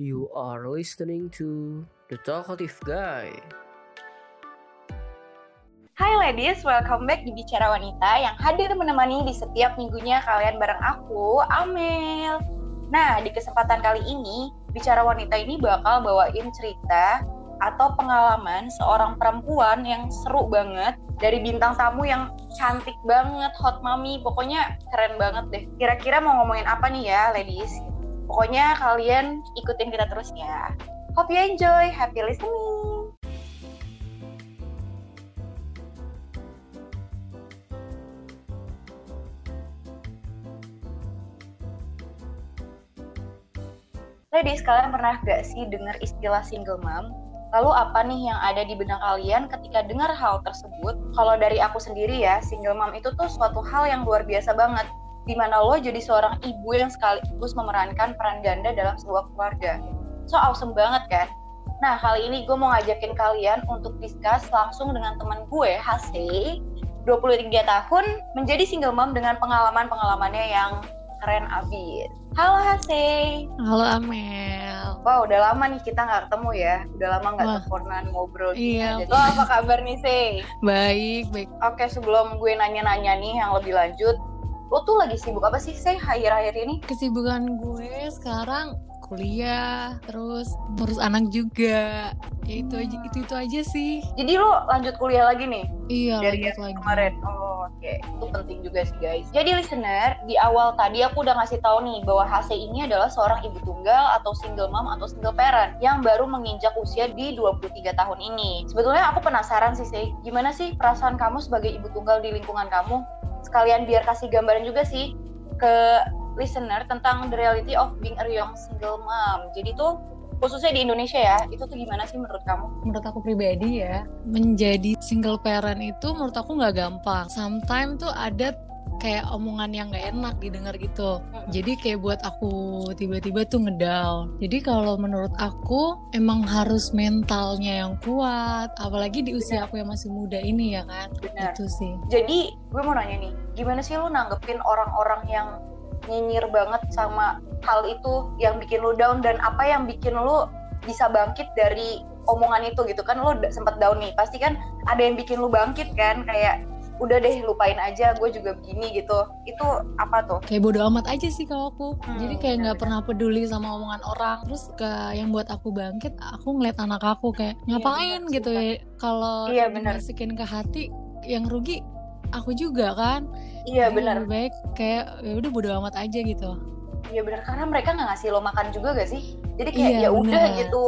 You are listening to The Talkative Guy. Hai ladies, welcome back di Bicara Wanita yang hadir menemani di setiap minggunya kalian bareng aku, Amel. Nah, di kesempatan kali ini, Bicara Wanita ini bakal bawain cerita atau pengalaman seorang perempuan yang seru banget dari bintang tamu yang cantik banget, hot mami, pokoknya keren banget deh. Kira-kira mau ngomongin apa nih ya, ladies? Pokoknya kalian ikutin kita terus ya. Hope you enjoy, happy listening. Ladies, kalian pernah gak sih dengar istilah single mom? Lalu apa nih yang ada di benak kalian ketika dengar hal tersebut? Kalau dari aku sendiri ya, single mom itu tuh suatu hal yang luar biasa banget. Di mana lo jadi seorang ibu yang sekaligus memerankan peran ganda dalam sebuah keluarga. So awesome banget kan? Nah, kali ini gue mau ngajakin kalian untuk discuss langsung dengan teman gue, Hase, 23 tahun, menjadi single mom dengan pengalaman-pengalamannya yang keren abis. Halo Hase. Halo Amel. Wah udah lama nih kita nggak ketemu ya. Udah lama nggak teleponan ngobrol. Iya. Jadi lo apa kabar nih Se? Baik, baik. Oke sebelum gue nanya-nanya nih yang lebih lanjut, lo tuh lagi sibuk apa sih Se akhir-akhir ini? Kesibukan gue sekarang kuliah, terus ngurus anak juga. Ya itu aja, itu itu aja sih. Jadi lo lanjut kuliah lagi nih Iya, dari lanjut lagi. kemarin. Oh oke, itu penting juga sih guys. Jadi listener, di awal tadi aku udah ngasih tahu nih bahwa Hase ini adalah seorang ibu tunggal atau single mom atau single parent yang baru menginjak usia di 23 tahun ini. Sebetulnya aku penasaran sih, Se, gimana sih perasaan kamu sebagai ibu tunggal di lingkungan kamu? Sekalian biar kasih gambaran juga sih ke listener tentang the reality of being a young single mom. Jadi tuh khususnya di Indonesia ya, itu tuh gimana sih menurut kamu? Menurut aku pribadi ya, menjadi single parent itu menurut aku nggak gampang. Sometimes tuh ada kayak omongan yang nggak enak didengar gitu. Jadi kayak buat aku tiba-tiba tuh ngedown. Jadi kalau menurut aku emang harus mentalnya yang kuat, apalagi di usia aku yang masih muda ini ya kan. Benar. Itu sih. Jadi gue mau nanya nih, gimana sih lu nanggepin orang-orang yang nyinyir banget sama hal itu yang bikin lu down dan apa yang bikin lu bisa bangkit dari omongan itu gitu? Kan lu udah sempet down nih. Pasti kan ada yang bikin lu bangkit kan? Kayak udah deh lupain aja gue juga begini gitu. Itu apa tuh? Kayak bodo amat aja sih kalau aku. Hmm, jadi kayak nggak benar. pernah peduli sama omongan orang. Terus ke yang buat aku bangkit aku ngeliat anak aku kayak Iya, ngapain? benar, gitu sumpah. ya. Kalau Iya, dimasukin ke hati yang rugi aku juga kan. Iya benar. baik kayak ya udah bodo amat aja gitu. Iya benar. Karena mereka nggak ngasih lo makan juga gak sih? Jadi kayak iya ya udah gitu.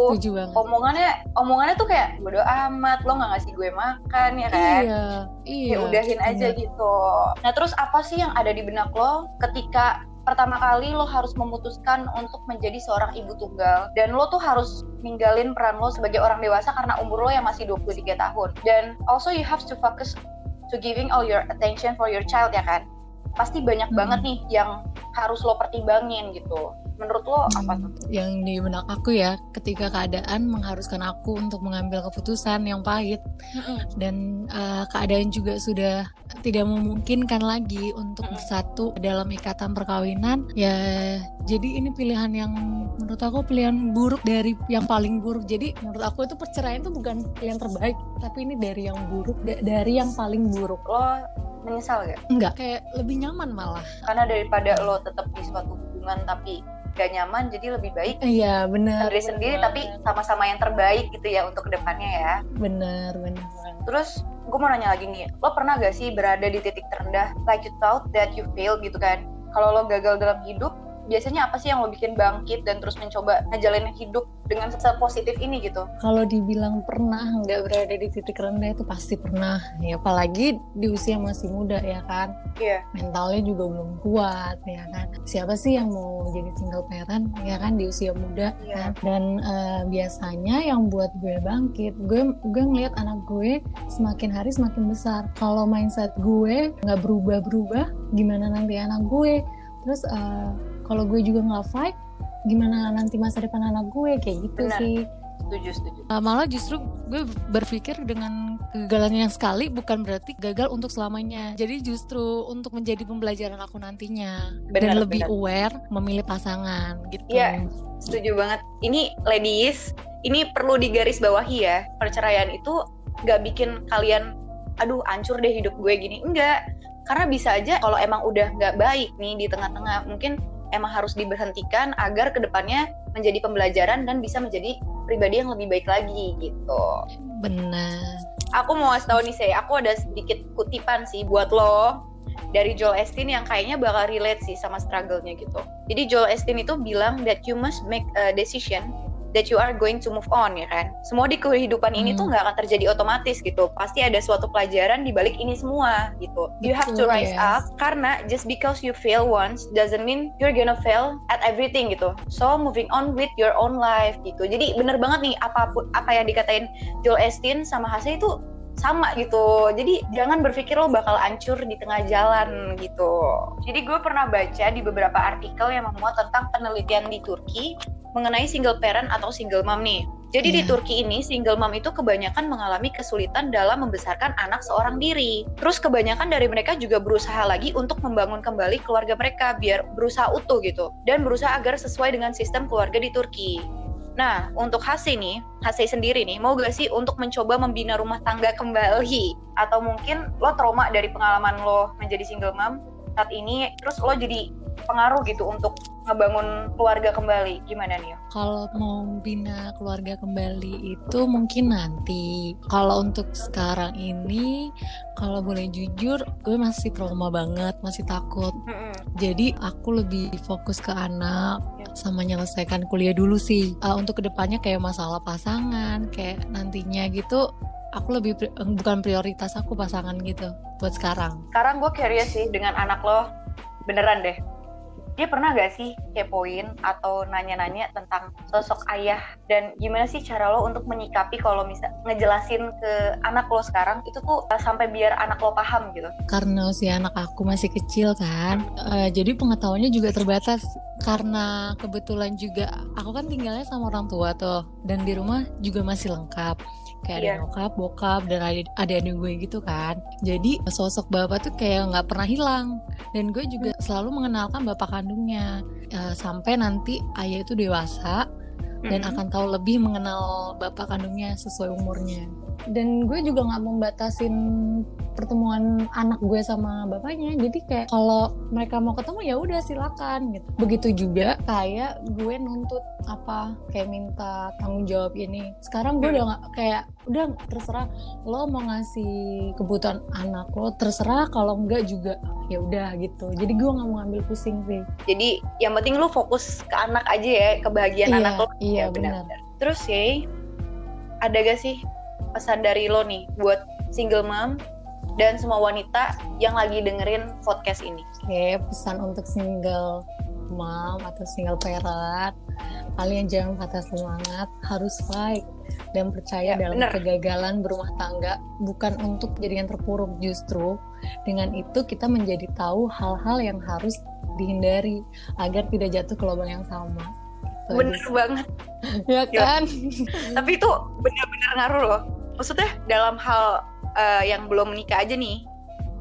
Omongannya omongannya tuh kayak bodo amat lo nggak ngasih gue makan ya kan? Iya iya ya udahin aja benar. gitu. Nah terus apa sih yang ada di benak lo ketika pertama kali lo harus memutuskan untuk menjadi seorang ibu tunggal? Dan lo tuh harus ninggalin peran lo sebagai orang dewasa karena umur lo yang masih 23 tahun. Dan also you have to focus to giving all your attention for your child ya kan pasti banyak Hmm. banget nih yang harus lo pertimbangin gitu menurut lo apa tuh? Yang di benak aku ya ketika keadaan mengharuskan aku untuk mengambil keputusan yang pahit dan uh, keadaan juga sudah tidak memungkinkan lagi untuk Mm-mm. bersatu dalam ikatan perkawinan ya jadi ini pilihan yang menurut aku pilihan buruk dari yang paling buruk jadi menurut aku itu perceraian itu bukan pilihan terbaik tapi ini dari yang buruk da- dari yang paling buruk Lo menyesal gak? enggak kayak lebih nyaman malah Karena daripada lo tetap di suatu hubungan tapi gak nyaman jadi lebih baik iya benar sendiri sendiri tapi sama-sama yang terbaik gitu ya untuk ke depannya ya. benar benar benar. Terus gue mau nanya lagi nih, lo pernah gak sih berada di titik terendah like you thought that you failed gitu kan? Kalau lo gagal dalam hidup, biasanya apa sih yang lo bikin bangkit dan terus mencoba ngejalanin hidup dengan sepositif ini gitu? kalau dibilang pernah nggak berada di titik rendah itu pasti pernah ya apalagi di usia masih muda ya kan Iya. mentalnya juga belum kuat ya kan siapa sih yang mau jadi single parent ya kan di usia muda Iya. kan? dan eh, biasanya yang buat gue bangkit gue gue ngeliat anak gue semakin hari semakin besar kalau mindset gue nggak berubah berubah gimana nanti anak gue terus eh, kalau gue juga nggak fight gimana nanti masa depan anak gue kayak gitu Benar. sih setuju setuju Uh, malah justru gue berpikir dengan kegagalan yang sekali bukan berarti gagal untuk selamanya. Jadi justru untuk menjadi pembelajaran aku nantinya Benar, dan lebih benar. aware memilih pasangan gitu. Iya. setuju banget ini ladies ini perlu digaris bawahi ya perceraian itu nggak bikin kalian aduh hancur deh hidup gue gini enggak karena bisa aja kalau emang udah nggak baik nih di tengah-tengah mungkin emang harus diberhentikan agar ke depannya menjadi pembelajaran dan bisa menjadi pribadi yang lebih baik lagi gitu Benar. aku mau kasih tahu nih saya aku ada sedikit kutipan sih buat lo dari Joel Estin yang kayaknya bakal relate sih sama struggle-nya gitu. Jadi Joel Estin itu bilang that you must make a decision that you are going to move on ya kan. Semua di kehidupan ini Hmm. tuh nggak akan terjadi otomatis gitu. Pasti ada suatu pelajaran di balik ini semua gitu. You have to rise yes. up karena just because you fail once doesn't mean you're gonna fail at everything gitu. So moving on with your own life gitu. Jadi bener banget nih apa pun apa yang dikatain Joel Estin sama Hase itu sama gitu. Jadi jangan berpikir lo bakal hancur di tengah jalan gitu. Jadi gue pernah baca di beberapa artikel yang memuat tentang penelitian di Turki mengenai single parent atau single mom nih. Jadi di Iya. Turki ini single mom itu kebanyakan mengalami kesulitan dalam membesarkan anak seorang diri. Terus kebanyakan dari mereka juga berusaha lagi untuk membangun kembali keluarga mereka biar berusaha utuh gitu dan berusaha agar sesuai dengan sistem keluarga di Turki. Nah, untuk Hase nih, Hase sendiri nih, mau gak sih untuk mencoba membina rumah tangga kembali? Atau mungkin lo trauma dari pengalaman lo menjadi single mom saat ini, terus lo jadi pengaruh gitu untuk ngebangun keluarga kembali. Gimana nih? Kalau mau bina keluarga kembali itu mungkin nanti. Kalau untuk sekarang ini, kalau boleh jujur, gue masih trauma banget, masih takut. Jadi aku lebih fokus ke anak Ya. sama menyelesaikan kuliah dulu sih. Uh, untuk ke depannya kayak masalah pasangan, kayak nantinya gitu, aku lebih pri- eh, bukan prioritas aku pasangan gitu buat sekarang. Sekarang gue curious sih dengan anak lo, beneran deh. Dia pernah gak sih kepoin atau nanya-nanya tentang sosok ayah dan gimana sih cara lo untuk menyikapi kalau misal ngejelasin ke anak lo sekarang itu tuh uh, sampai biar anak lo paham gitu. Karena usia anak aku masih kecil kan, eh, jadi pengetahuannya juga terbatas. Karena kebetulan juga aku kan tinggalnya sama orang tua tuh, dan di rumah juga masih lengkap. Kayak ada Iya. nyokap, bokap, dan adik- adik-adik gue gitu kan. Jadi sosok bapak tuh kayak nggak pernah hilang. Dan gue juga selalu mengenalkan bapak kandungnya. Eh, sampai nanti ayah itu dewasa, dan Mm-mm. akan tahu lebih mengenal bapak kandungnya sesuai umurnya. Dan gue juga nggak membatasin pertemuan anak gue sama bapaknya. Jadi kayak kalau mereka mau ketemu ya udah silakan gitu. Begitu juga kayak gue nuntut apa kayak minta tanggung jawab ini. Sekarang gue Hmm. udah nggak kayak udah terserah lo mau ngasih kebutuhan anak lo terserah kalau enggak juga ya udah gitu. Jadi gue nggak mau ngambil pusing sih. Jadi yang penting lu fokus ke anak aja ya, kebahagiaan Iya, anak lo. iya, Ya, benar. Terus sih ada gak sih pesan dari lo nih buat single mom dan semua wanita yang lagi dengerin podcast ini? Oke, pesan untuk single mom atau single parent, kalian jangan patah semangat, harus fight dan percaya Ya, dalam bener. kegagalan berumah tangga bukan untuk jadi yang terpuruk justru dengan itu kita menjadi tahu hal-hal yang harus dihindari agar tidak jatuh ke lubang yang sama. Bener banget. ya kan? Tapi itu bener-bener ngaruh loh. Maksudnya dalam hal eh, yang belum menikah aja nih,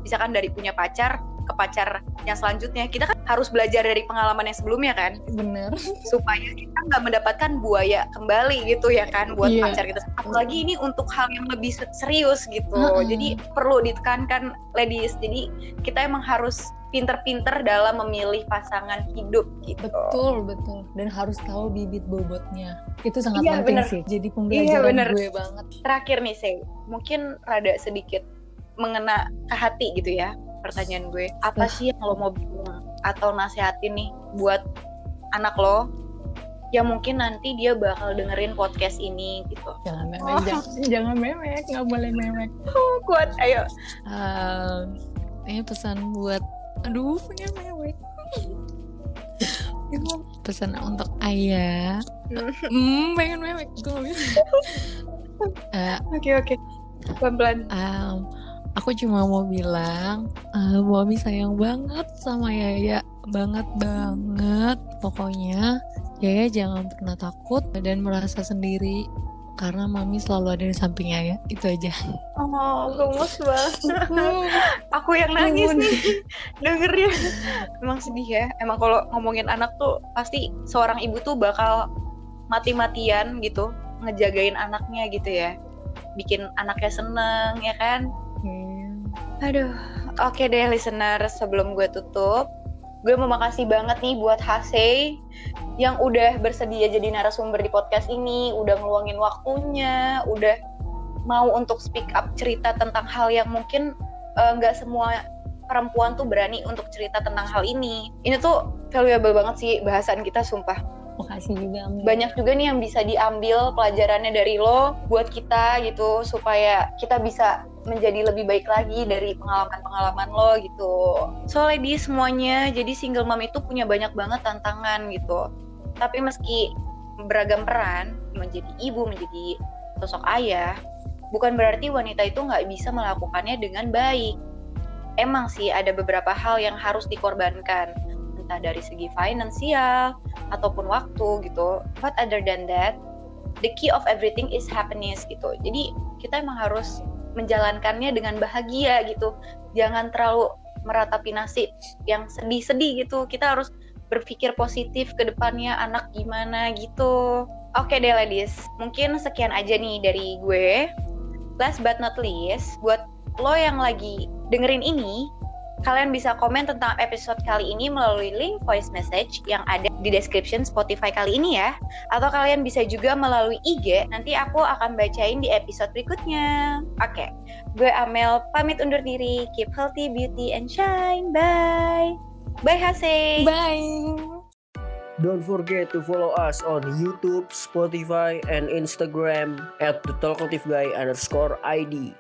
misalkan dari punya pacar ke pacar yang selanjutnya, kita kan harus belajar dari pengalaman yang sebelumnya kan, Bener. supaya kita nggak mendapatkan buaya kembali gitu ya kan buat Iya. pacar kita. Apalagi ini untuk hal yang lebih se- serius gitu. Heeh. Jadi perlu ditekankan ladies. Jadi kita emang harus pinter-pinter dalam memilih pasangan hidup gitu. Betul, betul. Dan harus tahu bibit bobotnya. Itu sangat Iya, penting bener. sih. Jadi Iya, pembelajaran bener. gue banget. Terakhir nih, Sey, mungkin rada sedikit mengena ke hati gitu ya pertanyaan gue. Apa sih yang lo mau bilang atau nasehatin nih buat anak lo yang mungkin nanti dia bakal dengerin podcast ini gitu. Jangan memek, Oh. jangan, jangan memek, nggak boleh memek. Oh, kuat, ayo. Um, ini pesan buat, aduh pengen mewek. Pesan untuk ayah. Hmm, pengen mewek. Gue. Eh, Oke, oke. Pelan-pelan. um, aku cuma mau bilang, uh, Mami sayang banget sama Yaya, banget banget. Pokoknya Yaya jangan pernah takut dan merasa sendiri karena mami selalu ada di sampingnya ya itu aja Oh, gemes banget. Aku yang nangis nih dengernya. Emang sedih ya. Emang kalau ngomongin anak tuh pasti seorang ibu tuh bakal mati-matian gitu ngejagain anaknya gitu ya. Bikin anaknya seneng ya kan. Hmm. Aduh, oke deh listener sebelum gue tutup, gue mau makasih banget nih buat Hasey yang udah bersedia jadi narasumber di podcast ini, udah ngeluangin waktunya, udah mau untuk speak up cerita tentang hal yang mungkin eh, nggak semua perempuan tuh berani untuk cerita tentang hal ini. Ini tuh valuable banget sih bahasan kita sumpah makasih juga banyak juga nih yang bisa diambil pelajarannya dari lo buat kita gitu supaya kita bisa menjadi lebih baik lagi dari pengalaman-pengalaman lo gitu. So ladies semuanya, jadi single mom itu punya banyak banget tantangan gitu. Tapi meski beragam peran, menjadi ibu, menjadi sosok ayah, bukan berarti wanita itu nggak bisa melakukannya dengan baik. Emang sih ada beberapa hal yang harus dikorbankan, entah dari segi finansial ataupun waktu gitu. But other than that, the key of everything is happiness gitu. Jadi kita emang harus menjalankannya dengan bahagia gitu. Jangan terlalu meratapi nasib yang sedih-sedih gitu. Kita harus berpikir positif ke depannya anak gimana gitu. Oke deh ladies, mungkin sekian aja nih dari gue. Last but not least, buat lo yang lagi dengerin ini, kalian bisa komen tentang episode kali ini melalui link voice message yang ada di description Spotify kali ini ya. Atau kalian bisa juga melalui IG, nanti aku akan bacain di episode berikutnya. Oke, gue Amel pamit undur diri. Keep healthy, beauty, and shine. Bye. Bye Hase. bye Don't forget to follow us on YouTube, Spotify, and Instagram at the Talkative Guy underscore ID.